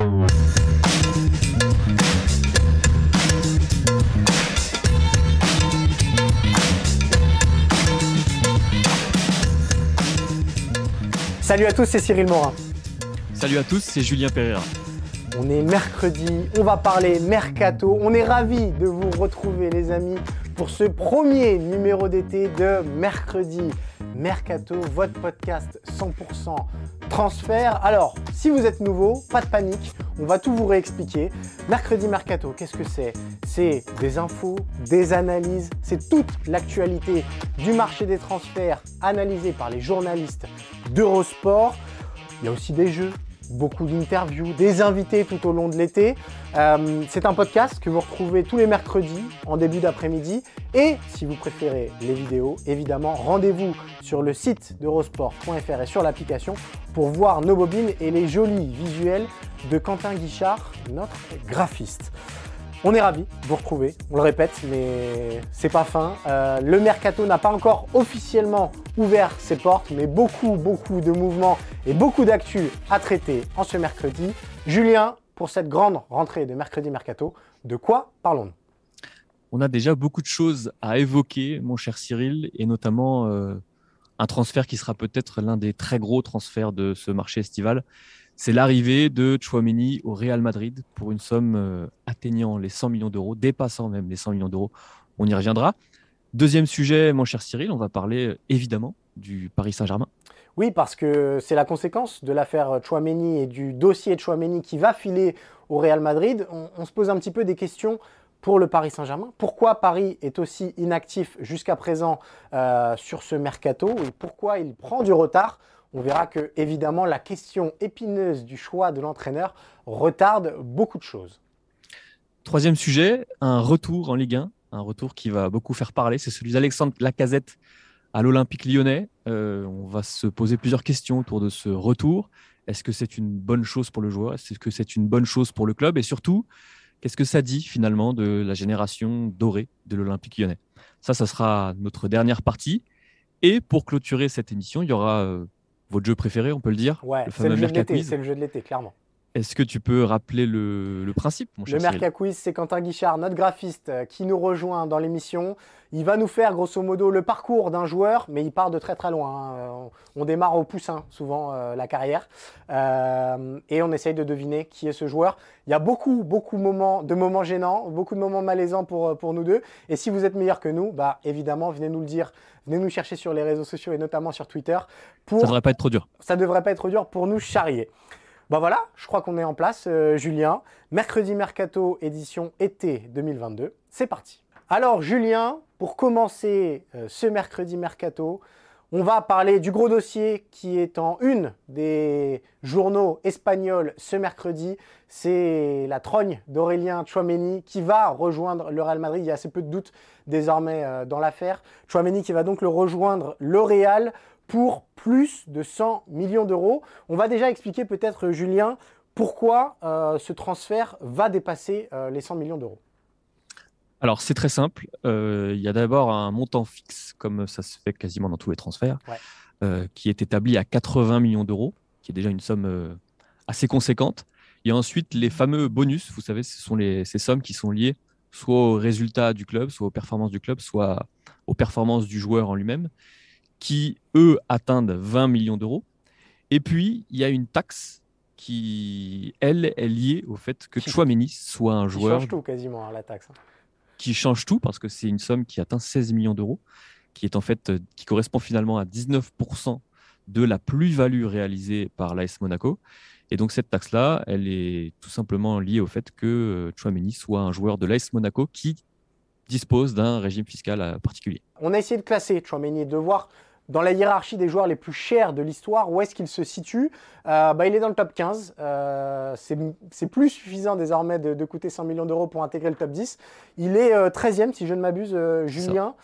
Salut à tous, c'est Cyril Morin. Salut à tous, c'est Julien Pereira. On est mercredi, on va parler mercato. On est ravis de vous retrouver les amis pour ce premier numéro d'été de mercredi mercato, votre podcast 100% transfert. Alors, si vous êtes nouveau, pas de panique, on va tout vous réexpliquer. Mercredi mercato, qu'est-ce que c'est? C'est des infos, des analyses, c'est toute l'actualité du marché des transferts analysée par les journalistes d'Eurosport. Il y a aussi des jeux, beaucoup d'interviews, des invités tout au long de l'été. Euh, c'est un podcast que vous retrouvez tous les mercredis en début d'après-midi. Et si vous préférez les vidéos, évidemment, rendez-vous sur le site d'eurosport.fr et sur l'application pour voir nos bobines et les jolis visuels de Quentin Guichard, notre graphiste. On est ravis de vous retrouver, on le répète, mais c'est pas fin. Euh, le mercato n'a pas encore officiellement ouvert ses portes, mais beaucoup, beaucoup de mouvements et beaucoup d'actu à traiter en ce mercredi. Julien, pour cette grande rentrée de mercredi mercato, de quoi parlons-nous? On a déjà beaucoup de choses à évoquer, mon cher Cyril, et notamment euh, un transfert qui sera peut-être l'un des très gros transferts de ce marché estival c'est l'arrivée de Chouameni au Real Madrid pour une somme euh, atteignant les 100 millions d'euros, dépassant même les 100 millions d'euros. On y reviendra. Deuxième sujet, mon cher Cyril, on va parler euh, évidemment du Paris Saint-Germain. Oui, parce que c'est la conséquence de l'affaire Chouameni et du dossier Chouameni qui va filer au Real Madrid. On, se pose un petit peu des questions pour le Paris Saint-Germain. Pourquoi Paris est aussi inactif jusqu'à présent euh, sur ce mercato et pourquoi il prend du retard on verra que, évidemment, la question épineuse du choix de l'entraîneur retarde beaucoup de choses. Troisième sujet, un retour en Ligue 1, un retour qui va beaucoup faire parler, c'est celui d'Alexandre Lacazette à l'Olympique lyonnais. Euh, on va se poser plusieurs questions autour de ce retour. Est-ce que c'est une bonne chose pour le joueur? Est-ce que c'est une bonne chose pour le club? Et surtout, qu'est-ce que ça dit finalement de la génération dorée de l'Olympique lyonnais? Ça, ça sera notre dernière partie. Et pour clôturer cette émission, il y aura euh, votre jeu préféré, on peut le dire? Ouais, c'est le, jeu de l'été, c'est le jeu de l'été, clairement. Est-ce que tu peux rappeler le, principe, mon cher Le Merca Quiz, c'est Quentin Guichard, notre graphiste, euh, qui nous rejoint dans l'émission. Il va nous faire, grosso modo, le parcours d'un joueur, mais il part de très très loin. Hein. Euh, on démarre au poussin, souvent, euh, la carrière. et on essaye de deviner qui est ce joueur. Il y a beaucoup, beaucoup de moments, de moments gênants, beaucoup de moments malaisants pour, pour nous deux. Et si vous êtes meilleur que nous, bah, évidemment, venez nous le dire. Venez nous chercher sur les réseaux sociaux et notamment sur Twitter. Pour... Ça devrait pas être trop dur. Ça devrait pas être trop dur pour nous charrier. Bah voilà, je crois qu'on est en place, euh, Julien. Mercredi Mercato, édition été 2022. C'est parti. Alors, Julien, pour commencer euh, ce mercredi Mercato, on va parler du gros dossier qui est en une des journaux espagnols ce mercredi. C'est la trogne d'Aurélien Chouameni qui va rejoindre le Real Madrid. Il y a assez peu de doutes désormais euh, dans l'affaire. Chouameni qui va donc le rejoindre le Real pour plus de 100 millions d'euros. On va déjà expliquer peut-être, Julien, pourquoi euh, ce transfert va dépasser euh, les 100 millions d'euros. Alors c'est très simple. Euh, il y a d'abord un montant fixe, comme ça se fait quasiment dans tous les transferts, qui est établi à 80 millions d'euros, qui est déjà une somme assez conséquente. Il y a ensuite les fameux bonus. Vous savez, ce sont les, ces sommes qui sont liées soit aux résultats du club, soit aux performances du club, soit aux performances du joueur en lui-même qui, eux, atteignent 20 millions d'euros. Et puis, il y a une taxe qui, elle, est liée au fait que Chouameni soit un joueur. Qui change tout quasiment, hein, la taxe. Hein. Qui change tout parce que c'est une somme qui atteint 16 millions d'euros, qui est en fait, euh, qui correspond finalement à 19% de la plus-value réalisée par l'AS Monaco. Et donc cette taxe-là, elle est tout simplement liée au fait que euh, Chouameni soit un joueur de l'AS Monaco qui dispose d'un régime fiscal particulier. On a essayé de classer Chouameni et de voir dans la hiérarchie des joueurs les plus chers de l'histoire, où est-ce qu'il se situe bah, Il est dans le top 15. c'est plus suffisant désormais de, coûter 100 millions d'euros pour intégrer le top 10. Il est 13e, si je ne m'abuse, Julien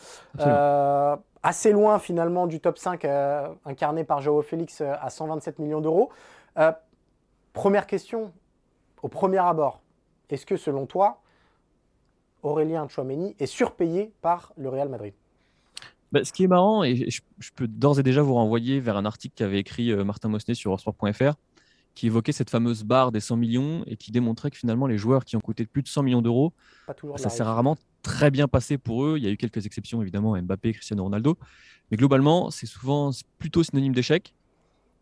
assez loin finalement du top 5 euh, incarné par Joao Félix euh, à 127 millions d'euros. Euh, première question, au premier abord, est-ce que selon toi, Aurélien Chouameni est surpayé par le Real Madrid? Bah, ce qui est marrant, et je, peux d'ores et déjà vous renvoyer vers un article qu'avait écrit Martin Mosnet sur Eurosport.fr, qui évoquait cette fameuse barre des 100 millions et qui démontrait que finalement les joueurs qui ont coûté plus de 100 millions d'euros, ça s'est rarement très bien passé pour eux. Il y a eu quelques exceptions évidemment, Mbappé, Cristiano Ronaldo, mais globalement c'est souvent plutôt synonyme d'échec.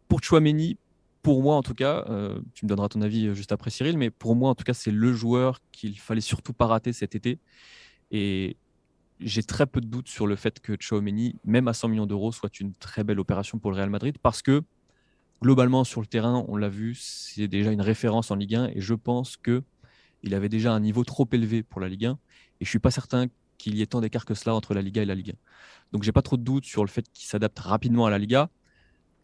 Pour Chouameni, pour moi en tout cas, euh, tu me donneras ton avis euh, juste après Cyril, mais pour moi en tout cas c'est le joueur qu'il fallait surtout pas rater cet été. Et j'ai très peu de doutes sur le fait que Chouameni, même à 100 millions d'euros, soit une très belle opération pour le Real Madrid parce que globalement sur le terrain, on l'a vu, c'est déjà une référence en Ligue 1 et je pense que il avait déjà un niveau trop élevé pour la Ligue 1 et je suis pas certain qu'il y ait tant d'écart que cela entre la Liga et la Ligue 1. Donc j'ai pas trop de doutes sur le fait qu'il s'adapte rapidement à la Liga.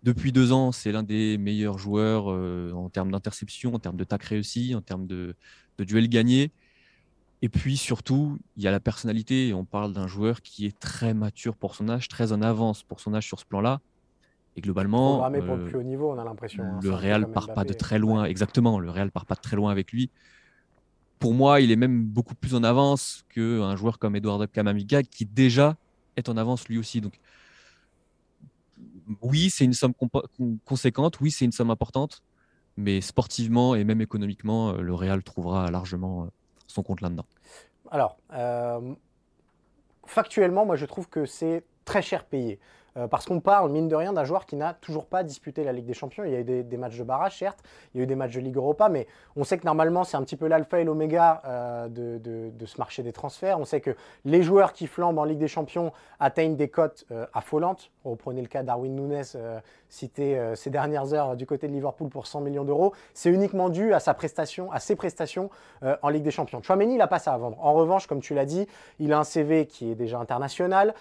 Depuis deux ans, c'est l'un des meilleurs joueurs euh, en termes d'interception, en termes de tac réussi, en termes de, de duel gagné. Et puis surtout, il y a la personnalité. On parle d'un joueur qui est très mature pour son âge, très en avance pour son âge sur ce plan-là. Et globalement, pour le euh, plus haut niveau, on a l'impression. Hein, le Real part pas de très loin, exactement. Le Real part pas de très loin avec lui. Pour moi, il est même beaucoup plus en avance qu'un joueur comme Eduardo Camamiga, qui déjà est en avance lui aussi. Donc, oui, c'est une somme conséquente, oui, c'est une somme importante, mais sportivement et même économiquement, euh, le Real trouvera largement euh, son compte là-dedans. Alors, factuellement, moi, je trouve que c'est très cher payé. Euh, parce qu'on parle, mine de rien, d'un joueur qui n'a toujours pas disputé la Ligue des Champions. Il y a eu des, matchs de barrage, certes, il y a eu des matchs de Ligue Europa, mais on sait que normalement, c'est un petit peu l'alpha et l'oméga euh, de, ce marché des transferts. On sait que les joueurs qui flambent en Ligue des Champions atteignent des cotes euh, affolantes. Reprenez le cas d'Arwin Nunes, cité ces dernières heures du côté de Liverpool pour 100 millions d'euros. C'est uniquement dû à, sa prestation, à ses prestations en Ligue des Champions. Chouameni, il n'a pas ça à vendre. En revanche, comme tu l'as dit, il a un CV qui est déjà international.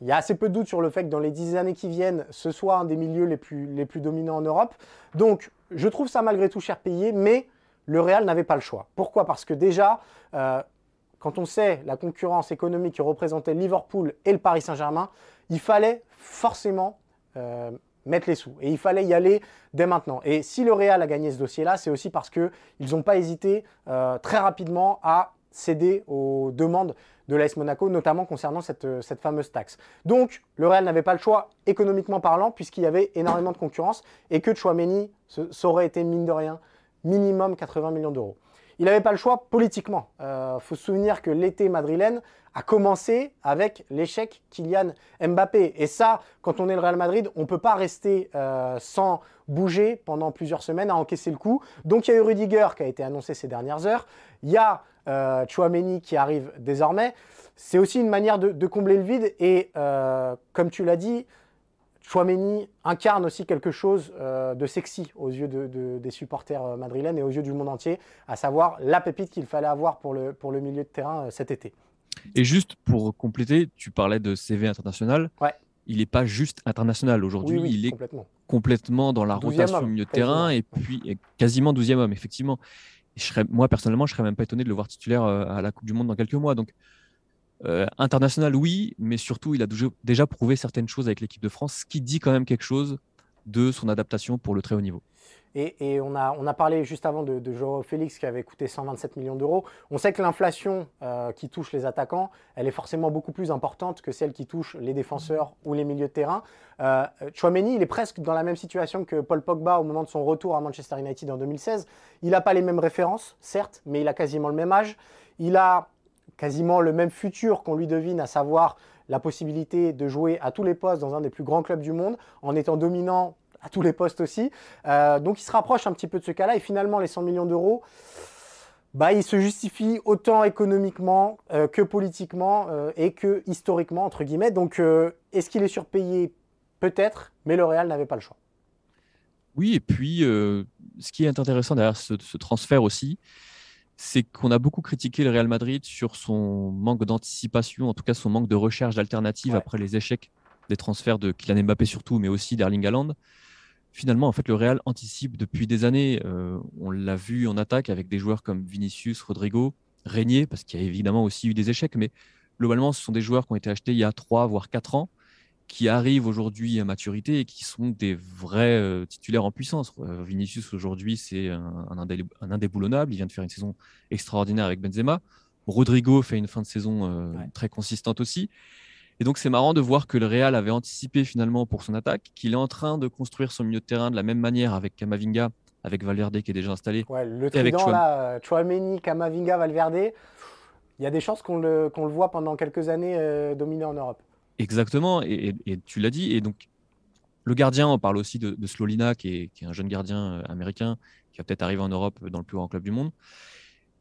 Il y a assez peu de doutes sur le fait que dans les dix années qui viennent, ce soit un des milieux les plus, dominants en Europe. Donc, je trouve ça malgré tout cher payé, mais le Real n'avait pas le choix. Pourquoi? Parce que déjà, euh, quand on sait la concurrence économique qui représentait Liverpool et le Paris Saint-Germain, il fallait forcément euh, mettre les sous. Et il fallait y aller dès maintenant. Et si le Real a gagné ce dossier-là, c'est aussi parce qu'ils n'ont pas hésité euh, très rapidement à céder aux demandes de l'AS Monaco, notamment concernant cette, cette, fameuse taxe. Donc, le Real n'avait pas le choix économiquement parlant, puisqu'il y avait énormément de concurrence, et que Chouameni, ça aurait été, mine de rien, minimum 80 millions d'euros. Il n'avait pas le choix politiquement. Il euh, faut se souvenir que l'été madrilène a commencé avec l'échec Kylian Mbappé. Et ça, quand on est le Real Madrid, on ne peut pas rester euh, sans bouger pendant plusieurs semaines à encaisser le coup. Donc il y a eu Rudiger qui a été annoncé ces dernières heures. Il y a euh, Chouameni qui arrive désormais. C'est aussi une manière de, combler le vide et euh, comme tu l'as dit, Chouameni incarne aussi quelque chose euh, de sexy aux yeux des supporters madrilènes et aux yeux du monde entier, à savoir la pépite qu'il fallait avoir pour le, pour le milieu de terrain cet été. Et juste pour compléter, tu parlais de CV international. Ouais. Il n'est pas juste international. Aujourd'hui, il est complètement. dans la rotation au milieu de terrain et puis quasiment 12e homme, effectivement moi, personnellement, je serais même pas étonné de le voir titulaire euh, à la Coupe du Monde dans quelques mois. Donc, euh, international, oui, mais surtout, il a déjà prouvé certaines choses avec l'équipe de France, ce qui dit quand même quelque chose de son adaptation pour le très haut niveau. Et, on, a, on, a, parlé juste avant de, Joao Félix qui avait coûté 127 millions d'euros. On sait que l'inflation euh, qui touche les attaquants, elle est forcément beaucoup plus importante que celle qui touche les défenseurs ou les milieux de terrain. Euh, Chouameni, il est presque dans la même situation que Paul Pogba au moment de son retour à Manchester United en 2016. Il n'a pas les mêmes références, certes, mais il a quasiment le même âge. Il a quasiment le même futur qu'on lui devine, à savoir la possibilité de jouer à tous les postes dans un des plus grands clubs du monde en étant dominant à tous les postes aussi. Euh, donc il se rapproche un petit peu de ce cas-là et finalement les 100 millions d'euros, bah, il se justifie autant économiquement euh, que politiquement euh, et que historiquement entre guillemets. Donc est-ce qu'il est surpayé Peut-être, mais le Real n'avait pas le choix? Oui, et puis ce qui est intéressant derrière ce, transfert aussi, c'est qu'on a beaucoup critiqué le Real Madrid sur son manque d'anticipation, en tout cas son manque de recherche d'alternatives après les échecs des transferts de Kylian Mbappé surtout, mais aussi d'Erling Haaland. Finalement, en fait, le Real anticipe depuis des années. Euh, on l'a vu en attaque avec des joueurs comme Vinicius, Rodrigo, Régnier, parce qu'il y a évidemment aussi eu des échecs, mais globalement, ce sont des joueurs qui ont été achetés il y a 3 voire 4 ans, qui arrivent aujourd'hui à maturité et qui sont des vrais euh, titulaires en puissance. Euh, Vinicius, aujourd'hui, c'est un, un, indéboulonnable. Il vient de faire une saison extraordinaire avec Benzema. Rodrigo fait une fin de saison euh, très consistante aussi. Et donc, c'est marrant de voir que le Real avait anticipé finalement pour son attaque, qu'il est en train de construire son milieu de terrain de la même manière avec Kamavinga, avec Valverde qui est déjà installé. le trident là, Chouameni, Kamavinga, Valverde, il y a des chances qu'on le, le, voit pendant quelques années dominer en Europe. Exactement, et, tu l'as dit. Et donc, le gardien, on parle aussi de, Slolina, qui est, un jeune gardien euh, américain, qui va peut-être arriver en Europe dans le plus grand club du monde.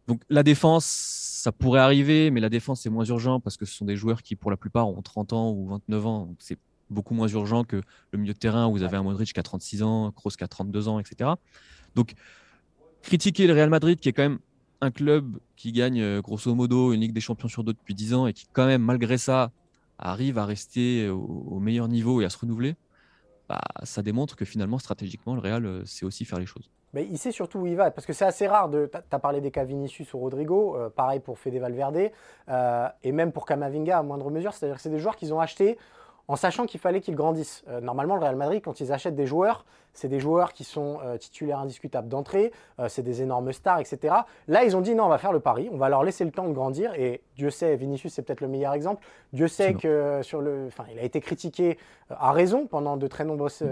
Donc, la défense, ça pourrait arriver, mais la défense, c'est moins urgent parce que ce sont des joueurs qui, pour la plupart, ont 30 ans ou 29 ans. C'est beaucoup moins urgent que le milieu de terrain où vous avez un Modric qui a 36 ans, Kroos qui a 32 ans, etc. Donc, critiquer le Real Madrid, qui est quand même un club qui gagne euh, grosso modo une Ligue des Champions sur deux depuis 10 ans et qui, quand même, malgré ça, arrive à rester au, meilleur niveau et à se renouveler, bah, ça démontre que finalement, stratégiquement, le Real euh, sait aussi faire les choses. Mais il sait surtout où il va, parce que c'est assez rare. Tu as parlé des cas Vinicius ou Rodrigo, euh, pareil pour Fede Valverde, euh, et même pour Kamavinga à moindre mesure. C'est-à-dire que c'est des joueurs qu'ils ont achetés en sachant qu'il fallait qu'ils grandissent. Euh, normalement, le Real Madrid, quand ils achètent des joueurs, c'est des joueurs qui sont euh, titulaires indiscutables d'entrée, euh, c'est des énormes stars, etc. Là, ils ont dit non, on va faire le pari, on va leur laisser le temps de grandir. Et Dieu sait, Vinicius, c'est peut-être le meilleur exemple. Dieu sait que sur le, enfin, il a été critiqué à raison pendant de très nombreuses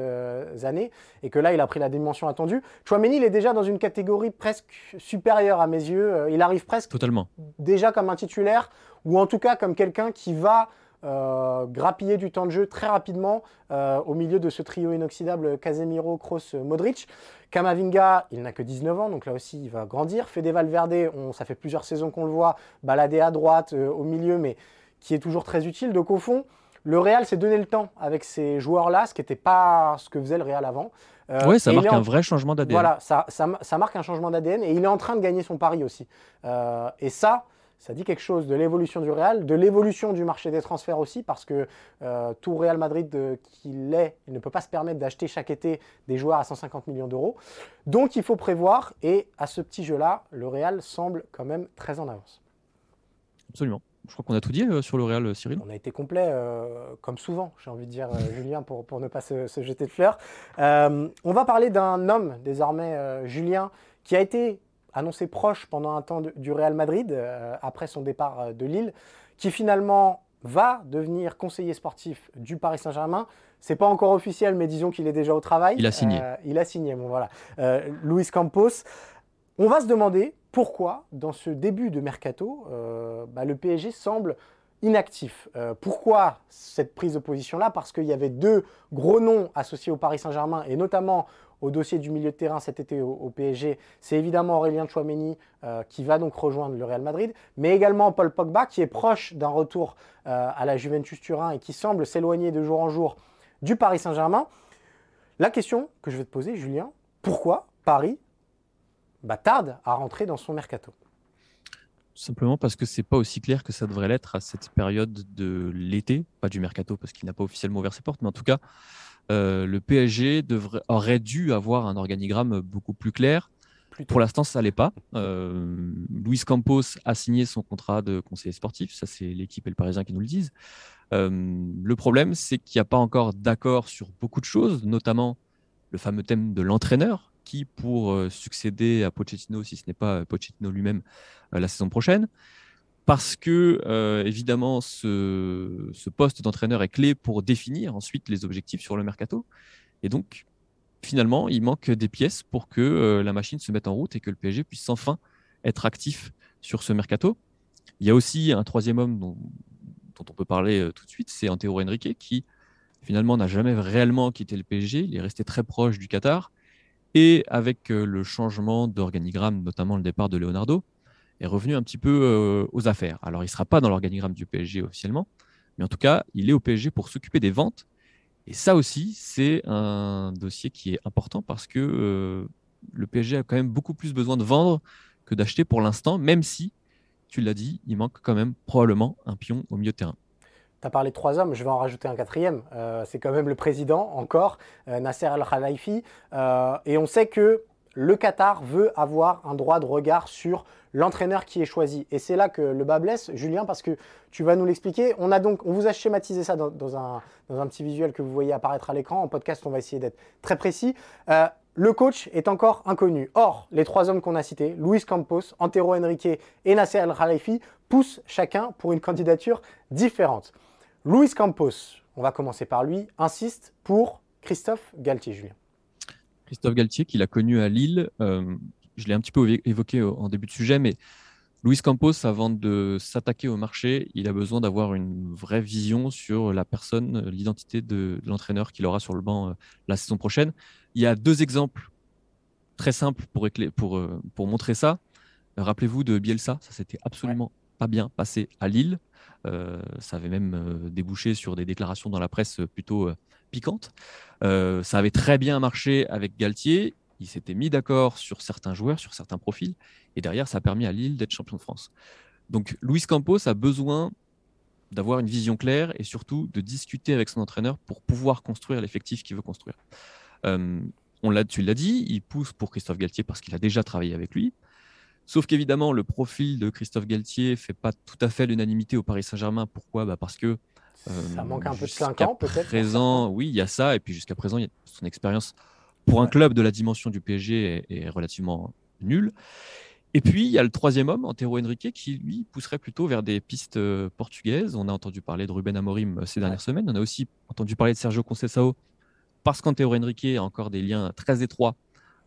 années, et que là, il a pris la dimension attendue. Chouameni, il est déjà dans une catégorie presque supérieure à mes yeux. il arrive presque Totalement. déjà comme un titulaire, ou en tout cas comme quelqu'un qui va euh, grappiller du temps de jeu très rapidement euh, au milieu de ce trio inoxydable Casemiro, Kroos, Modric. Kamavinga, il n'a que 19 ans, donc là aussi il va grandir. Fede Valverde, on, ça fait plusieurs saisons qu'on le voit, balader à droite, euh, au milieu, mais qui est toujours très utile. Donc au fond, le Real s'est donné le temps avec ces joueurs-là, ce qui n'était pas ce que faisait le Real avant. oui, ça marque un vrai changement d'ADN. Voilà, ça, ça, marque un changement d'ADN et il est en train de gagner son pari aussi. et ça, ça dit quelque chose de l'évolution du Real, de l'évolution du marché des transferts aussi, parce que euh, tout Real Madrid euh, qu'il est, il ne peut pas se permettre d'acheter chaque été des joueurs à 150 millions d'euros. Donc il faut prévoir, et à ce petit jeu-là, le Real semble quand même très en avance. Absolument. Je crois qu'on a tout dit euh, sur le Real, Cyril. On a été complet, comme souvent, j'ai envie de dire, Julien, pour, pour, ne pas se, se jeter de fleurs. on va parler d'un homme, désormais, Julien, qui a été annoncé proche pendant un temps du Real Madrid, euh, après son départ euh, de Lille, qui finalement va devenir conseiller sportif du Paris Saint-Germain. C'est pas encore officiel, mais disons qu'il est déjà au travail. Il a signé. Euh, il a signé, bon voilà. Luis Campos. On va se demander pourquoi, dans ce début de mercato, bah, le PSG semble inactif. pourquoi cette prise de position-là? Parce qu'il y avait deux gros noms associés au Paris Saint-Germain, et notamment au dossier du milieu de terrain cet été au, PSG, c'est évidemment Aurélien Chouameni euh, qui va donc rejoindre le Real Madrid, mais également Paul Pogba qui est proche d'un retour euh, à la Juventus Turin et qui semble s'éloigner de jour en jour du Paris Saint-Germain. La question que je vais te poser, Julien, pourquoi Paris bah, tarde à rentrer dans son mercato? Simplement parce que c'est pas aussi clair que ça devrait l'être à cette période de l'été, pas du mercato parce qu'il n'a pas officiellement ouvert ses portes, mais en tout cas euh, le PSG devrait, aurait dû avoir un organigramme beaucoup plus clair. Pour l'instant, ça l'est pas. Euh, Luis Campos a signé son contrat de conseiller sportif. Ça, c'est l'équipe et le Parisien qui nous le disent. Euh, le problème, c'est qu'il n'y a pas encore d'accord sur beaucoup de choses, notamment le fameux thème de l'entraîneur, qui pour succéder à Pochettino, si ce n'est pas Pochettino lui-même, la saison prochaine parce que euh, évidemment ce, poste d'entraîneur est clé pour définir ensuite les objectifs sur le mercato. Et donc finalement, il manque des pièces pour que euh, la machine se mette en route et que le PSG puisse enfin être actif sur ce mercato. Il y a aussi un troisième homme dont, on peut parler euh, tout de suite, c'est Antero Henrique qui finalement n'a jamais réellement quitté le PSG. Il est resté très proche du Qatar. Et avec le changement d'organigramme, notamment le départ de Leonardo, est revenu un petit peu euh, aux affaires. Alors, il ne sera pas dans l'organigramme du PSG officiellement, mais en tout cas, il est au PSG pour s'occuper des ventes. Et ça aussi, c'est un dossier qui est important parce que euh, le PSG a quand même beaucoup plus besoin de vendre que que d'acheter pour l'instant, même si, tu l'as dit, il manque quand même probablement un pion au milieu de terrain. Tu as parlé de trois hommes, je vais en rajouter un quatrième. Euh, c'est quand même le président, encore, euh, Nasser Al-Khalifi. Euh, et on sait que le Qatar veut avoir un droit de regard sur l'entraîneur qui est choisi. Et c'est là que le bas blesse, Julien, parce que tu vas nous l'expliquer. On, a donc, on vous a schématisé ça dans, un, dans un, petit visuel que vous voyez apparaître à l'écran. En podcast, on va essayer d'être très précis. le coach est encore inconnu. Or, les trois hommes qu'on a cités, Luis Campos, Antero Henrique et Nasser Al-Khalifi, poussent chacun pour une candidature différente. Luis Campos, on va commencer par lui, insiste pour Christophe Galtier, Julien. Christophe Galtier, qu'il a connu à Lille, euh, je l'ai un petit peu évoqué en début de sujet, mais Luis Campos, avant de s'attaquer au marché, il a besoin d'avoir une vraie vision sur la personne, l'identité de, l'entraîneur qu'il aura sur le banc euh, la saison prochaine. Il y a deux exemples très simples pour, pour, euh, pour montrer ça. Rappelez-vous de Bielsa, ça s'était absolument pas bien passé à Lille. Euh, ça avait même euh, débouché sur des déclarations dans la presse plutôt euh, piquantes. ça avait très bien marché avec Galtier. Il s'était mis d'accord sur certains joueurs, sur certains profils. Et derrière, ça a permis à Lille d'être champion de France. Donc, Luis Campos a besoin d'avoir une vision claire et surtout de discuter avec son entraîneur pour pouvoir construire l'effectif qu'il veut construire. on l'a, tu l'as dit, il pousse pour Christophe Galtier parce qu'il a déjà travaillé avec lui. Sauf qu'évidemment, le profil de Christophe Galtier fait pas tout à fait l'unanimité au Paris Saint-Germain. Pourquoi? Bah Parce que. ça manque un peu de 5 ans, peut-être. présent, oui, il y a ça. Et puis jusqu'à présent, son expérience pour un club de la dimension du PSG est, relativement nulle. Et puis, il y a le troisième homme, Antero Henrique, qui lui pousserait plutôt vers des pistes euh, portugaises. On a entendu parler de Ruben Amorim euh, ces dernières semaines. On a aussi entendu parler de Sergio Conceição parce qu'Antero Henrique a encore des liens très étroits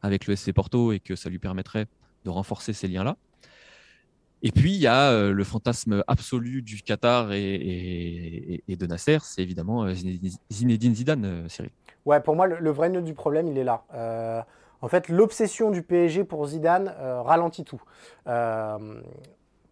avec le SC Porto et que ça lui permettrait de renforcer ces liens-là. Et puis, il y a euh, le fantasme absolu du Qatar et, de Nasser, c'est évidemment euh, Zinedine Zidane, euh, Cyril. Ouais, pour moi, le, vrai nœud du problème, il est là. en fait, l'obsession du PSG pour Zidane ralentit tout.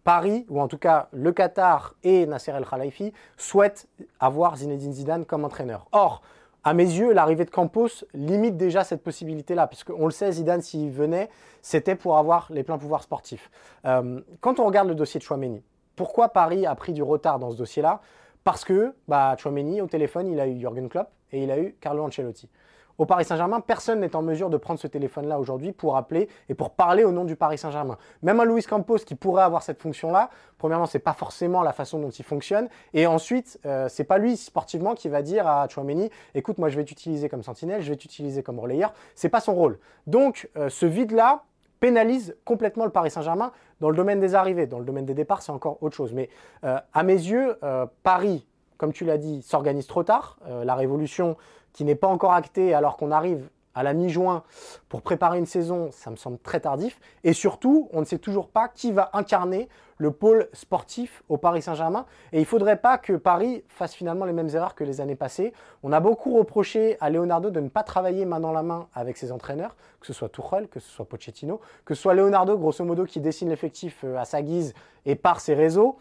Paris, ou en tout cas le Qatar et Nasser El Khalifi, souhaitent avoir Zinedine Zidane comme entraîneur. Or, à mes yeux, l'arrivée de Campos limite déjà cette possibilité-là, puisqu'on le sait, Zidane, s'il venait, c'était pour avoir les pleins pouvoirs sportifs. Euh, quand on regarde le dossier de Chouameni, pourquoi Paris a pris du retard dans ce dossier-là? Parce que bah, Chouameni, au téléphone, il a eu Jürgen Klopp et il a eu Carlo Ancelotti. Au Paris Saint-Germain, personne n'est en mesure de prendre ce téléphone-là aujourd'hui pour appeler et pour parler au nom du Paris Saint-Germain. Même un Luis Campos qui pourrait avoir cette fonction-là, premièrement, c'est pas forcément la façon dont il fonctionne. Et ensuite, euh, c'est pas lui sportivement qui va dire à Chouameni, écoute, moi je vais t'utiliser comme sentinelle, je vais t'utiliser comme relayeur. C'est pas son rôle. Donc, euh, ce vide-là, pénalise complètement le Paris Saint-Germain dans le domaine des arrivées. Dans le domaine des départs, c'est encore autre chose. Mais euh, à mes yeux, Paris, comme tu l'as dit, s'organise trop tard. la révolution qui n'est pas encore acté alors qu'on arrive à la mi-juin pour préparer une saison, ça me semble très tardif. Et surtout, on ne sait toujours pas qui va incarner le pôle sportif au Paris Saint-Germain. Et il ne faudrait pas que Paris fasse finalement les mêmes erreurs que les années passées. On a beaucoup reproché à Leonardo de ne pas travailler main dans la main avec ses entraîneurs, que ce soit Tuchel, que ce soit Pochettino, que ce soit Leonardo, grosso modo, qui dessine l'effectif euh, à sa guise et par ses réseaux.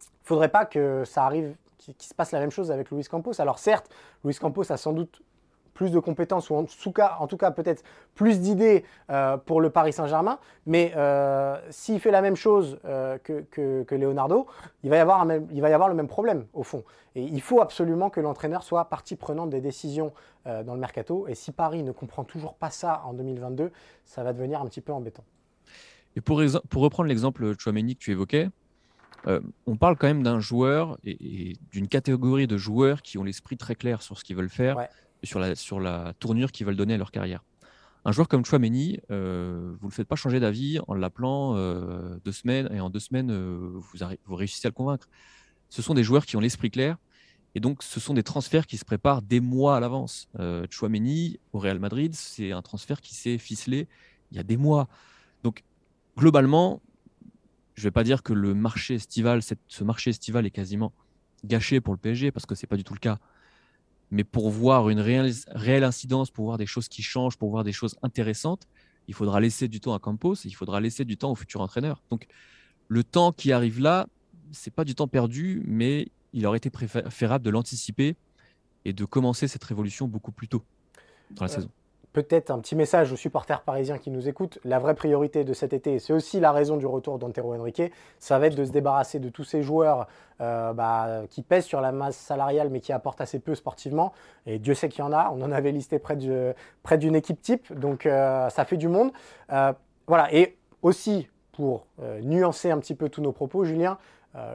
Il ne faudrait pas que ça arrive qu'il se passe la même chose avec Luis Campos. Alors certes, Luis Campos a sans doute plus de compétences ou en tout cas, peut-être plus d'idées euh, pour le Paris Saint-Germain. Mais euh, s'il fait la même chose euh, que, Leonardo, il va, y avoir il va y avoir le même problème au fond. Et il faut absolument que l'entraîneur soit partie prenante des décisions dans le mercato. Et si Paris ne comprend toujours pas ça en 2022, ça va devenir un petit peu embêtant. Et pour, pour reprendre l'exemple Chouameni que tu évoquais, euh, on parle quand même d'un joueur et, d'une catégorie de joueurs qui ont l'esprit très clair sur ce qu'ils veulent faire et sur la, sur la tournure qu'ils veulent donner à leur carrière. Un joueur comme Chouameni, euh, vous ne le faites pas changer d'avis en l'appelant euh, deux semaines et en deux semaines, vous, vous, réussissez à le convaincre. Ce sont des joueurs qui ont l'esprit clair et donc ce sont des transferts qui se préparent des mois à l'avance. Chouameni au Real Madrid, c'est un transfert qui s'est ficelé il y a des mois. Donc globalement, je ne vais pas dire que le marché estival, ce marché estival est quasiment gâché pour le PSG, parce que ce n'est pas du tout le cas. Mais pour voir une réelle, réelle, incidence, pour voir des choses qui changent, pour voir des choses intéressantes, il faudra laisser du temps à Campos et il faudra laisser du temps au futur entraîneur. Donc, le temps qui arrive là, ce n'est pas du temps perdu, mais il aurait été préférable de l'anticiper et de commencer cette révolution beaucoup plus tôt dans la euh, saison peut-être un petit message aux supporters parisiens qui nous écoutent. La vraie priorité de cet été, c'est aussi la raison du retour d'Antero Henrique, ça va être de se débarrasser de tous ces joueurs euh, bah, qui pèsent sur la masse salariale mais qui apportent assez peu sportivement. Et Dieu sait qu'il y en a. On en avait listé près, d'une équipe type, donc euh, ça fait du monde. Euh, voilà. Et aussi, pour nuancer un petit peu tous nos propos, Julien,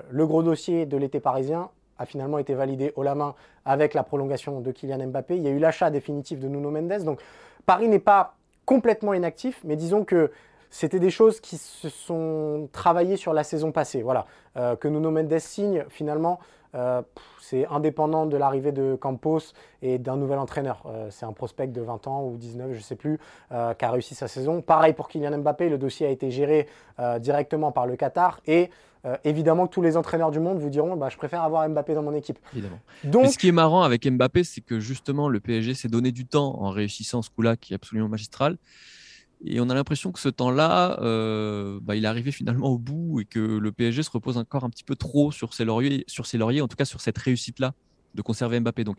le gros dossier de l'été parisien, a finalement été validé haut la main avec la prolongation de Kylian Mbappé. Il y a eu l'achat définitif de Nuno Mendes. Donc Paris n'est pas complètement inactif, mais disons que c'était des choses qui se sont travaillées sur la saison passée. Voilà, euh, que Nuno Mendes signe finalement, euh, c'est indépendant de l'arrivée de Campos et d'un nouvel entraîneur. Euh, c'est un prospect de 20 ans ou 19, je ne sais plus, qui a réussi sa saison. Pareil pour Kylian Mbappé, le dossier a été géré directement par le Qatar et évidemment tous les entraîneurs du monde vous diront bah, je préfère avoir Mbappé dans mon équipe. Évidemment. Donc, ce qui est marrant avec Mbappé, c'est que justement le PSG s'est donné du temps en réussissant ce coup-là qui est absolument magistral. Et on a l'impression que ce temps-là, euh, bah, il est arrivé finalement au bout et que le PSG se repose encore un petit peu trop sur ses lauriers, sur ses lauriers en tout cas sur cette réussite-là de conserver Mbappé. Donc,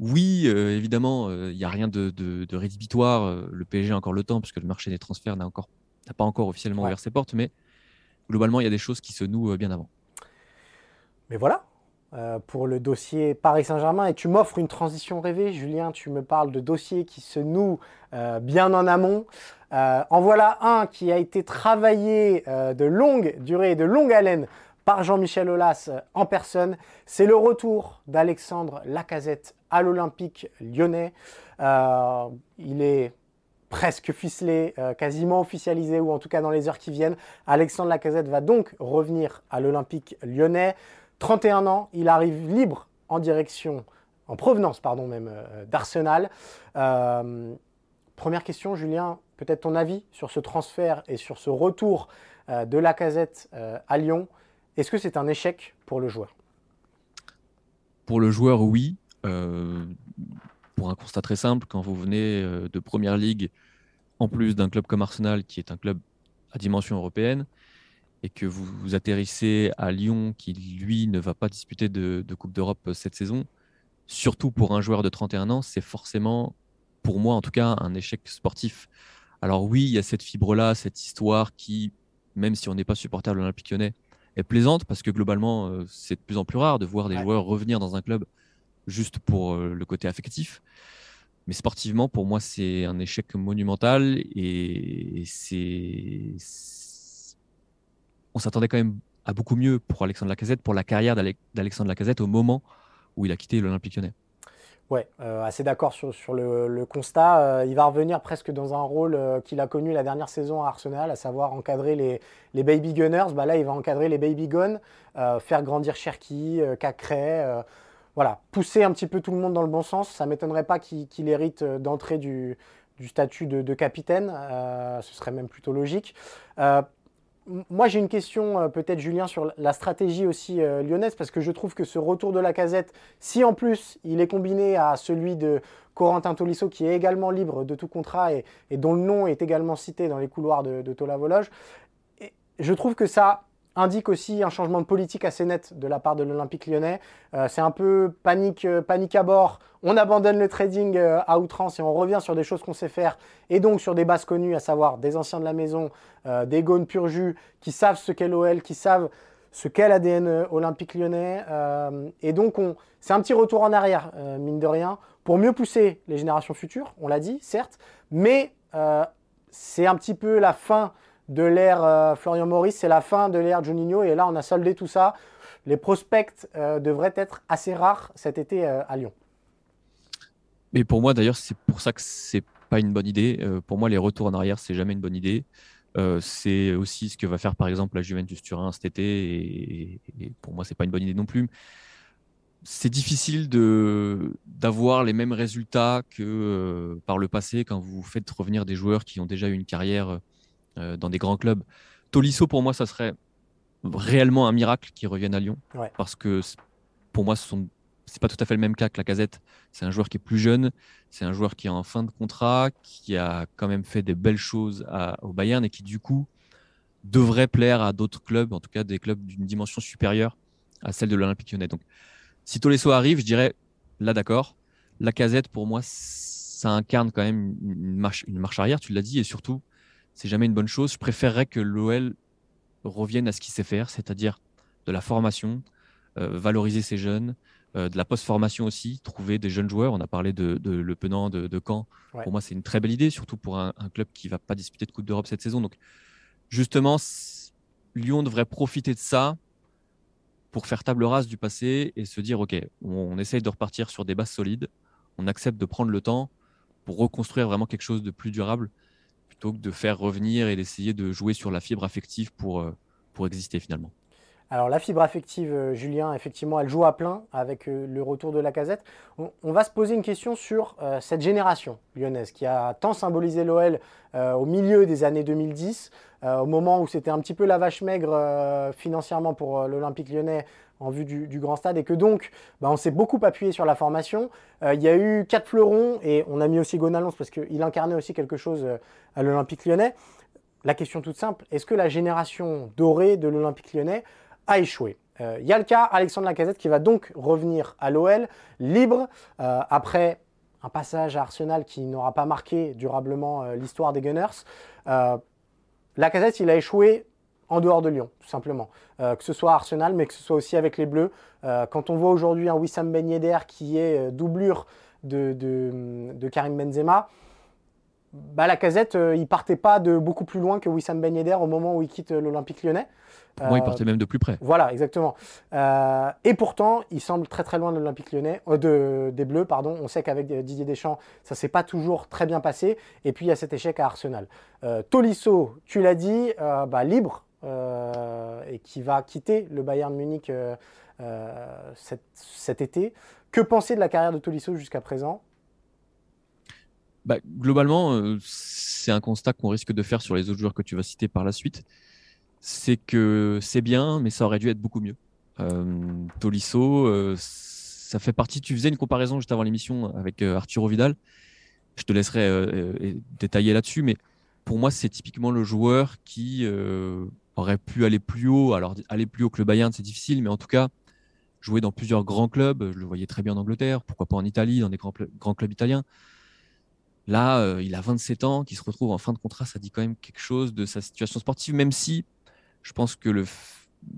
oui, euh, évidemment, euh, il n'y a rien de, rédhibitoire. Le PSG a encore le temps puisque le marché des transferts n'a encore n'a pas encore officiellement ouvert ses portes, mais globalement, il y a des choses qui se nouent bien avant. Mais voilà, euh, pour le dossier Paris Saint-Germain et tu m'offres une transition rêvée. Julien, tu me parles de dossiers qui se nouent euh, bien en amont. Euh, en voilà un qui a été travaillé de longue durée et de longue haleine par Jean-Michel Aulas en personne. C'est le retour d'Alexandre Lacazette à l'Olympique lyonnais. il est presque ficelé, quasiment officialisé, ou en tout cas dans les heures qui viennent. Alexandre Lacazette va donc revenir à l'Olympique lyonnais. 31 ans, il arrive libre en direction, en provenance, pardon, même euh, d'Arsenal. Euh, première question, Julien, peut-être ton avis sur ce transfert et sur ce retour euh, de la casette à Lyon. Est-ce que c'est un échec pour le joueur? Pour le joueur, oui. pour un constat très simple, quand vous venez de Première Ligue, en plus d'un club comme Arsenal, qui est un club à dimension européenne, et que vous, atterrissez à Lyon qui, lui, ne va pas disputer de, Coupe d'Europe euh, cette saison, surtout pour un joueur de 31 ans, c'est forcément, pour moi en tout cas, un échec sportif. Alors oui, il y a cette fibre-là, cette histoire qui, même si on n'est pas supporter de l'Olympique lyonnais, est plaisante parce que globalement, euh, c'est de plus en plus rare de voir des joueurs revenir dans un club juste pour euh, le côté affectif. Mais sportivement, pour moi, c'est un échec monumental et c'est on s'attendait quand même à beaucoup mieux pour Alexandre Lacazette, pour la carrière d'Alexandre Lacazette au moment où il a quitté l'Olympique lyonnais. Ouais, euh, assez d'accord sur, le, constat. Euh, il va revenir presque dans un rôle euh, qu'il a connu la dernière saison à Arsenal, à savoir encadrer les, baby gunners. Bah là, il va encadrer les baby guns, faire grandir Cherki, Cacré. voilà, pousser un petit peu tout le monde dans le bon sens. Ça ne m'étonnerait pas qu'il hérite d'entrée du, statut de, de capitaine. ce serait même plutôt logique moi, j'ai une question, euh, peut-être, Julien, sur la stratégie aussi euh, lyonnaise, parce que je trouve que ce retour de la casette, si en plus il est combiné à celui de Corentin Tolisso, qui est également libre de tout contrat et, dont le nom est également cité dans les couloirs de, de je trouve que ça indique aussi un changement de politique assez net de la part de l'Olympique lyonnais. Euh, c'est un peu panique, euh, panique à bord. On abandonne le trading euh, à outrance et on revient sur des choses qu'on sait faire et donc sur des bases connues, à savoir des anciens de la maison, des gones pur jus qui savent ce qu'est l'OL, qui savent ce qu'est l'ADN olympique lyonnais. et donc, c'est un petit retour en arrière, mine de rien, pour mieux pousser les générations futures, on l'a dit, certes, mais c'est un petit peu la fin de l'ère euh, Florian Maurice, c'est la fin de l'ère Juninho. Et là, on a soldé tout ça. Les prospects euh, devraient être assez rares cet été euh, à Lyon. Mais pour moi, d'ailleurs, c'est pour ça que c'est pas une bonne idée. pour moi, les retours en arrière, c'est jamais une bonne idée. c'est aussi ce que va faire par exemple la Juventus Turin cet été. Et, et pour moi, c'est pas une bonne idée non plus. C'est difficile d'avoir les mêmes résultats que par le passé quand vous faites revenir des joueurs qui ont déjà eu une carrière euh, dans des grands clubs. Tolisso, pour moi, ça serait réellement un miracle qu'il revienne à Lyon. Parce que pour moi, ce n'est c'est pas tout à fait le même cas que la casette. C'est un joueur qui est plus jeune, c'est un joueur qui est en fin de contrat, qui a quand même fait des belles choses au Bayern et qui du coup devrait plaire à d'autres clubs, en tout cas des clubs d'une dimension supérieure à celle de l'Olympique Lyonnais. Donc si Tolisso arrive, je dirais là d'accord. La casette pour moi, ça ça incarne quand même une marche, une marche arrière, tu l'as dit, et surtout, c'est jamais une bonne chose. Je préférerais que l'OL revienne à ce qu'il sait faire, c'est-à-dire de la formation, valoriser ses jeunes, de la post-formation aussi, trouver des jeunes joueurs. On a parlé de, Le Penant, de, de Caen. Pour moi, c'est une très belle idée, surtout pour un, un club qui ne va pas disputer de Coupe d'Europe cette saison. Donc, justement, Lyon devrait profiter de ça pour faire table rase du passé et se dire, OK, on, essaye de repartir sur des bases solides, on accepte de prendre le temps pour reconstruire vraiment quelque chose de plus durable, plutôt que de faire revenir et d'essayer de jouer sur la fibre affective pour, euh, pour exister finalement. Alors la fibre affective, euh, Julien, effectivement, elle joue à plein avec euh, le retour de la casette. On, va se poser une question sur cette génération lyonnaise qui a tant symbolisé l'OL au milieu des années 2010, au moment où c'était un petit peu la vache maigre financièrement pour l'Olympique lyonnais en vue du, grand stade et que donc bah, on s'est beaucoup appuyé sur la formation. Il y a eu quatre fleurons et on a mis aussi Gonalons parce qu'il incarnait aussi quelque chose à l'Olympique lyonnais. La question toute simple, est-ce que la génération dorée de l'Olympique lyonnais a échoué? Euh, il y a le cas Alexandre Lacazette qui va donc revenir à l'OL libre euh, après un passage à Arsenal qui n'aura pas marqué durablement euh, l'histoire des Gunners. Lacazette, il a échoué en dehors de Lyon, tout simplement. que ce soit Arsenal, mais que ce soit aussi avec les Bleus. quand on voit aujourd'hui un Wissam Ben Yedder qui est doublure de, de Karim Benzema, bah, la casette, euh, il partait pas de beaucoup plus loin que Wissam Ben Yedder au moment où il quitte l'Olympique lyonnais. Moi, il partait même de plus près. Voilà, exactement. Euh, et pourtant, il semble très très loin de l'Olympique lyonnais, euh, de, des Bleus, pardon. On sait qu'avec Didier Deschamps, ça s'est pas toujours très bien passé. Et puis, il y a cet échec à Arsenal. Tolisso, tu l'as dit, bah, libre, et qui va quitter le Bayern Munich cet, cet été. Que penser de la carrière de Tolisso jusqu'à présent? Bah, globalement, euh, c'est un constat qu'on risque de faire sur les autres joueurs que tu vas citer par la suite. C'est que c'est bien, mais ça aurait dû être beaucoup mieux. Euh, Tolisso, euh, ça fait partie. Tu faisais une comparaison juste avant l'émission avec Arturo Vidal. Je te laisserai détailler là-dessus, mais pour moi, c'est typiquement le joueur qui aurait pu aller plus haut. Alors, aller plus haut que le Bayern, c'est difficile, mais en tout cas, jouer dans plusieurs grands clubs. Je le voyais très bien en Angleterre, pourquoi pas en Italie, dans des grands, grands clubs italiens. Là, euh, il a 27 ans, qui se retrouve en fin de contrat, ça dit quand même quelque chose de sa situation sportive, même si je pense que le,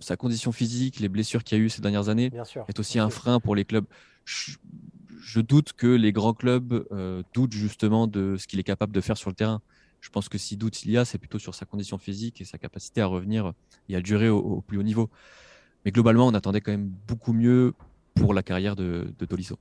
sa condition physique, les blessures qu'il y a eu ces dernières années, est aussi un frein pour les clubs. Je, doute que les grands clubs euh, doutent justement de ce qu'il est capable de faire sur le terrain. Je pense que si doute il y a, c'est plutôt sur sa condition physique et sa capacité à revenir et à durer au, plus haut niveau. Mais globalement, on attendait quand même beaucoup mieux pour la carrière de, Tolisso.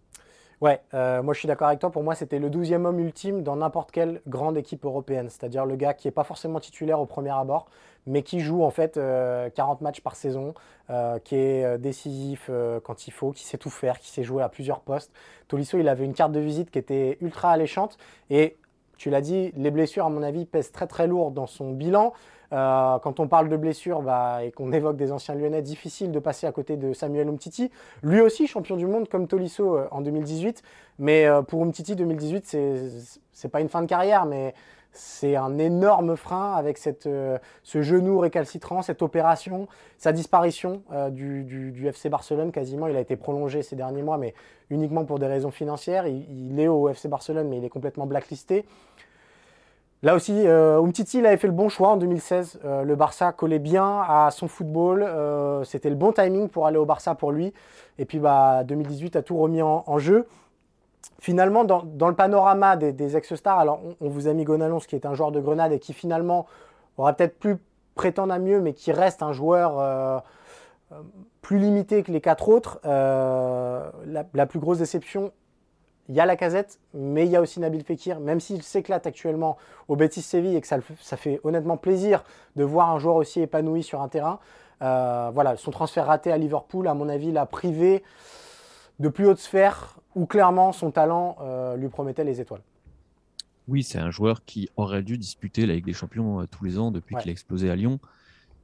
Ouais, euh, moi je suis d'accord avec toi. Pour moi, c'était le 12e homme ultime dans n'importe quelle grande équipe européenne. C'est-à-dire le gars qui n'est pas forcément titulaire au premier abord, mais qui joue en fait 40 euh, matchs par saison, euh, qui est décisif quand il faut, qui sait tout faire, qui sait jouer à plusieurs postes. Tolisso, il avait une carte de visite qui était ultra alléchante. Et tu l'as dit, les blessures, à mon avis, pèsent très très lourd dans son bilan. Euh, quand on parle de blessures bah, et qu'on évoque des anciens lyonnais, difficile de passer à côté de Samuel Umtiti. Lui aussi champion du monde comme Tolisso euh, en 2018. Mais euh, pour Umtiti, 2018, c'est pas une fin de carrière, mais c'est un énorme frein avec cette, ce genou récalcitrant, cette opération, sa disparition du, du, FC Barcelone quasiment. Il a été prolongé ces derniers mois, mais uniquement pour des raisons financières. Il, est au FC Barcelone, mais il est complètement blacklisté. Là aussi, euh, Umtiti il avait fait le bon choix en 2016. Euh, le Barça collait bien à son football. Euh, c'était le bon timing pour aller au Barça pour lui. Et puis, bah, 2018 a tout remis en, jeu. Finalement, dans, le panorama des, ex-stars, alors on, vous a mis Gonalons, qui est un joueur de Grenade et qui finalement aurait peut-être plus prétendre à mieux, mais qui reste un joueur plus limité que les quatre autres. La, la, plus grosse déception, il y a la casette, mais il y a aussi Nabil Fekir, même s'il s'éclate actuellement au Betis Séville et que ça, fait honnêtement plaisir de voir un joueur aussi épanoui sur un terrain. Euh, voilà, son transfert raté à Liverpool, à mon avis, l'a privé de plus haute sphère où clairement son talent euh, lui promettait les étoiles. Oui, c'est un joueur qui aurait dû disputer la Ligue des Champions euh, tous les ans depuis qu'il a explosé à Lyon.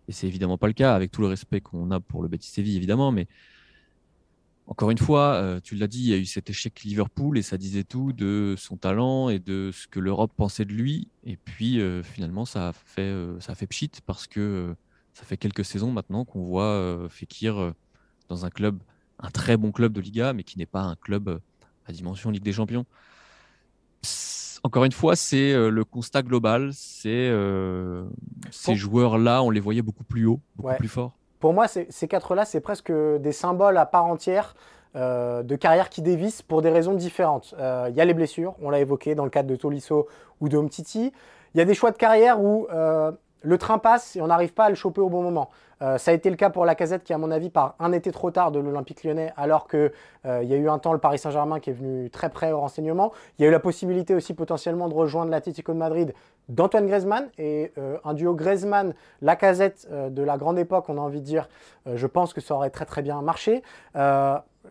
Et c'est évidemment pas le cas, avec tout le respect qu'on a pour le Betis Séville, évidemment. Mais encore une fois, euh, tu l'as dit, il y a eu cet échec Liverpool et ça disait tout de son talent et de ce que l'Europe pensait de lui. Et puis finalement, ça a fait, ça a fait pchit parce que ça fait quelques saisons maintenant qu'on voit Fekir dans un club, un très bon club de Liga, mais qui n'est pas un club à dimension Ligue des Champions. Encore une fois, c'est le constat global. C'est ces joueurs-là, on les voyait beaucoup plus haut, beaucoup plus fort. Pour moi, ces quatre-là, c'est presque des symboles à part entière de carrière qui dévissent pour des raisons différentes. Il y a les blessures, on l'a évoqué dans le cadre de Tolisso ou de Omtiti. Il y a des choix de carrière où le train passe et on n'arrive pas à le choper au bon moment. Euh, ça a été le cas pour la casette qui, à mon avis, part un été trop tard de l'Olympique lyonnais, alors qu'il euh, y a eu un temps le Paris Saint-Germain qui est venu très près au renseignement. Il y a eu la possibilité aussi potentiellement de rejoindre l'Atlético de Madrid d'Antoine Griezmann et euh, un duo Griezmann-La Casette de la grande époque, on a envie de dire, je pense que ça aurait très très bien marché.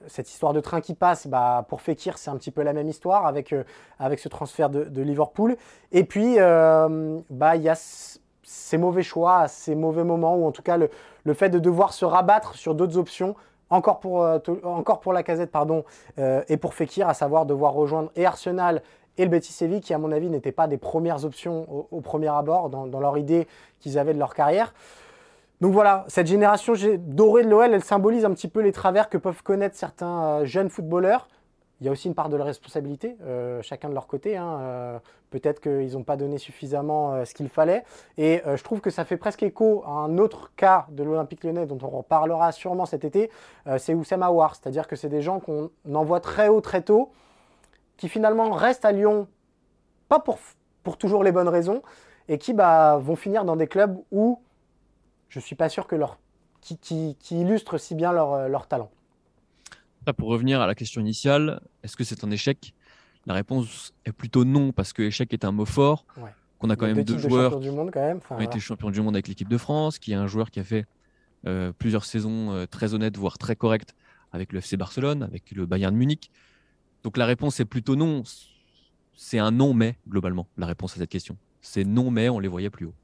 cette histoire de train qui passe, bah, pour Fekir, c'est un petit peu la même histoire avec, avec ce transfert de, de Liverpool. Et puis, bah, il y a ces mauvais choix, à ces mauvais moments, ou en tout cas le, fait de devoir se rabattre sur d'autres options, encore pour, euh, encore pour la casette pardon, euh, et pour Fekir, à savoir devoir rejoindre et Arsenal et le Betis Séville, qui à mon avis n'étaient pas des premières options au, premier abord dans, leur idée qu'ils avaient de leur carrière. Donc voilà, cette génération dorée de l'OL, elle symbolise un petit peu les travers que peuvent connaître certains euh, jeunes footballeurs. Il y a aussi une part de la responsabilité, euh, chacun de leur côté. Hein, euh, peut-être qu'ils n'ont pas donné suffisamment euh, ce qu'il fallait. Et je trouve que ça fait presque écho à un autre cas de l'Olympique lyonnais dont on reparlera sûrement cet été. c'est Oussama Aouar. C'est-à-dire que c'est des gens qu'on envoie très haut, très tôt, qui finalement restent à Lyon, pas pour, pour toujours les bonnes raisons, et qui bah, vont finir dans des clubs où je ne suis pas sûr que leur, qui, qui, qui illustrent si bien leur, leur talent pour revenir à la question initiale, est-ce que c'est un échec? La réponse est plutôt non, parce que échec est un mot fort. Qu'on a quand même deux joueurs du monde, quand même. qui ont été champions du monde avec l'équipe de France, qui est un joueur qui a fait euh, plusieurs saisons euh, très honnêtes, voire très correctes avec le FC Barcelone, avec le Bayern de Munich. Donc la réponse est plutôt non. C'est un non mais globalement la réponse à cette question. C'est non mais on les voyait plus haut.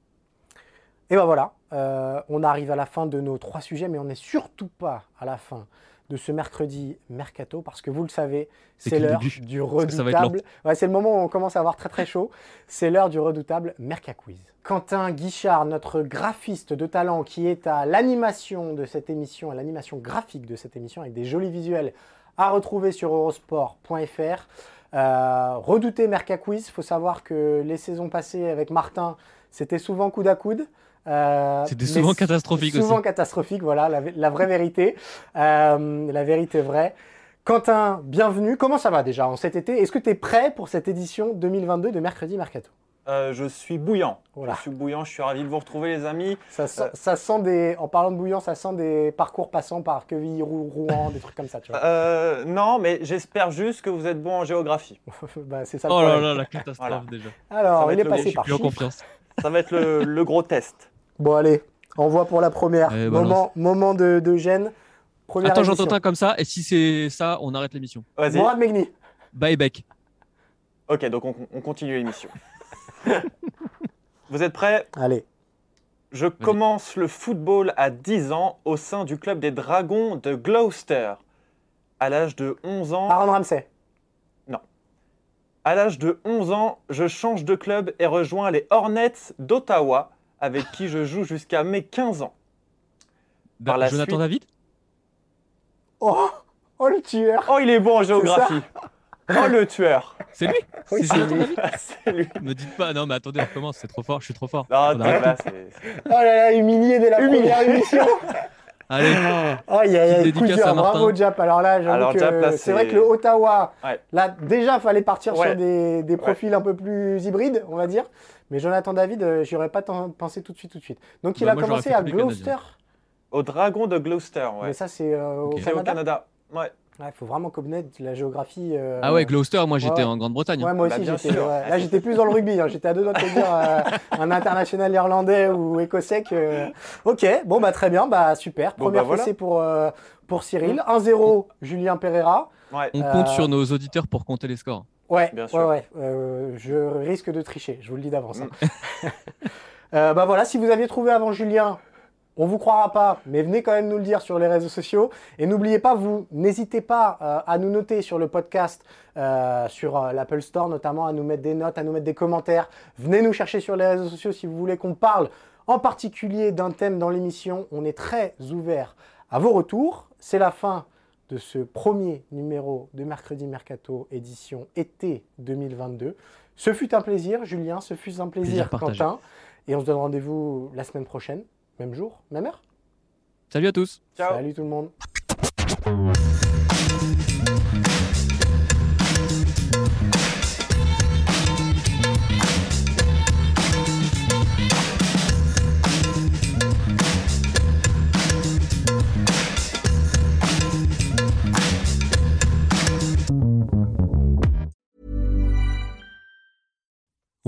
Et ben voilà, euh, on arrive à la fin de nos trois sujets, mais on n'est surtout pas à la fin de ce mercredi mercato parce que vous le savez, c'est l'heure du redoutable. c'est le moment où on commence à avoir très très chaud. C'est l'heure du redoutable Merca Quiz. Quentin Guichard, notre graphiste de talent qui est à l'animation de cette émission, à l'animation graphique de cette émission avec des jolis visuels à retrouver sur eurosport.fr. Euh, redouter Merca Quiz, il faut savoir que les saisons passées avec Martin, c'était souvent coude à coude. Euh, C'était souvent catastrophique souvent aussi. Souvent catastrophique, voilà, la, vraie vérité. Euh, la vérité vraie. Quentin, bienvenue. Comment ça va déjà en cet été? Est-ce que tu es prêt pour cette édition 2022 de Mercredi Mercato? Euh, je suis bouillant. Je suis bouillant, je suis ravi de vous retrouver les amis. Ça, sent des, en parlant de bouillant, ça sent des parcours passant par Quevilly, Rouen, des trucs comme ça, tu vois. non, mais j'espère juste que vous êtes bon en géographie. bah, c'est ça. oh là là, la catastrophe déjà. Alors, il est passé par plus confiance. Ça va être le gros test. Bon, allez, on voit pour la première. moment, moment de, de gêne. Première Attends, j'entends comme ça. Et si c'est ça, on arrête l'émission. Vas-y. Mourad Megni. Bye, Beck. Ok, donc on, continue l'émission. Vous êtes prêts? Allez. Je commence le football à 10 ans au sein du club des Dragons de Gloucester. À l'âge de 11 ans. Aaron Ramsey. Non. À l'âge de 11 ans, je change de club et rejoins les Hornets d'Ottawa avec qui je joue jusqu'à mes 15 ans. Par la Jonathan David? Oh Oh le tueur. Oh il est bon en géographie. Oh le tueur. C'est lui? C'est Jonathan David? C'est lui. Me dites pas, non mais attendez, on recommence, c'est trop fort, je suis trop fort. Non, là, oh là là, humilié dès la première émission Allez. Oh, il y a, y a Bravo, Jap. Alors là, j'avoue que c'est vrai que le Ottawa, là, déjà, il fallait partir sur des, des profils un peu plus hybrides, on va dire. Mais Jonathan David, euh, j'y aurais pas pensé tout de suite, tout de suite. Donc il bah, a commencé à Gloucester. Au Dragon de Gloucester, ouais. Mais ça, c'est euh, au, Canada. Ouais. Il faut vraiment connaître la géographie. Euh, ah ouais, Gloucester, moi j'étais en Grande-Bretagne. Ouais, moi bah, aussi, j'étais. Là, j'étais plus dans le rugby. Hein. J'étais à deux doigts de dire un international irlandais ou écossais. Que... Ok, bon, bah très bien, bah super. Première bah, pour, pour Cyril. 1-0, Julien Pereira. On compte sur nos auditeurs pour compter les scores. Ouais, Bien sûr. ouais, euh, je risque de tricher, je vous le dis d'avance. Hein. Mm. euh, bah voilà, si vous aviez trouvé avant Julien, on vous croira pas, mais venez quand même nous le dire sur les réseaux sociaux. Et n'oubliez pas, vous n'hésitez pas euh, à nous noter sur le podcast, euh, sur l'Apple Store notamment, à nous mettre des notes, à nous mettre des commentaires. Venez nous chercher sur les réseaux sociaux si vous voulez qu'on parle en particulier d'un thème dans l'émission. On est très ouvert à vos retours. C'est la fin de ce premier numéro de Mercredi Mercato édition été 2022. Ce fut un plaisir, Julien, ce fut un plaisir, Quentin. Et on se donne rendez-vous la semaine prochaine, même jour, même heure. Salut à tous. Ciao. Salut tout le monde.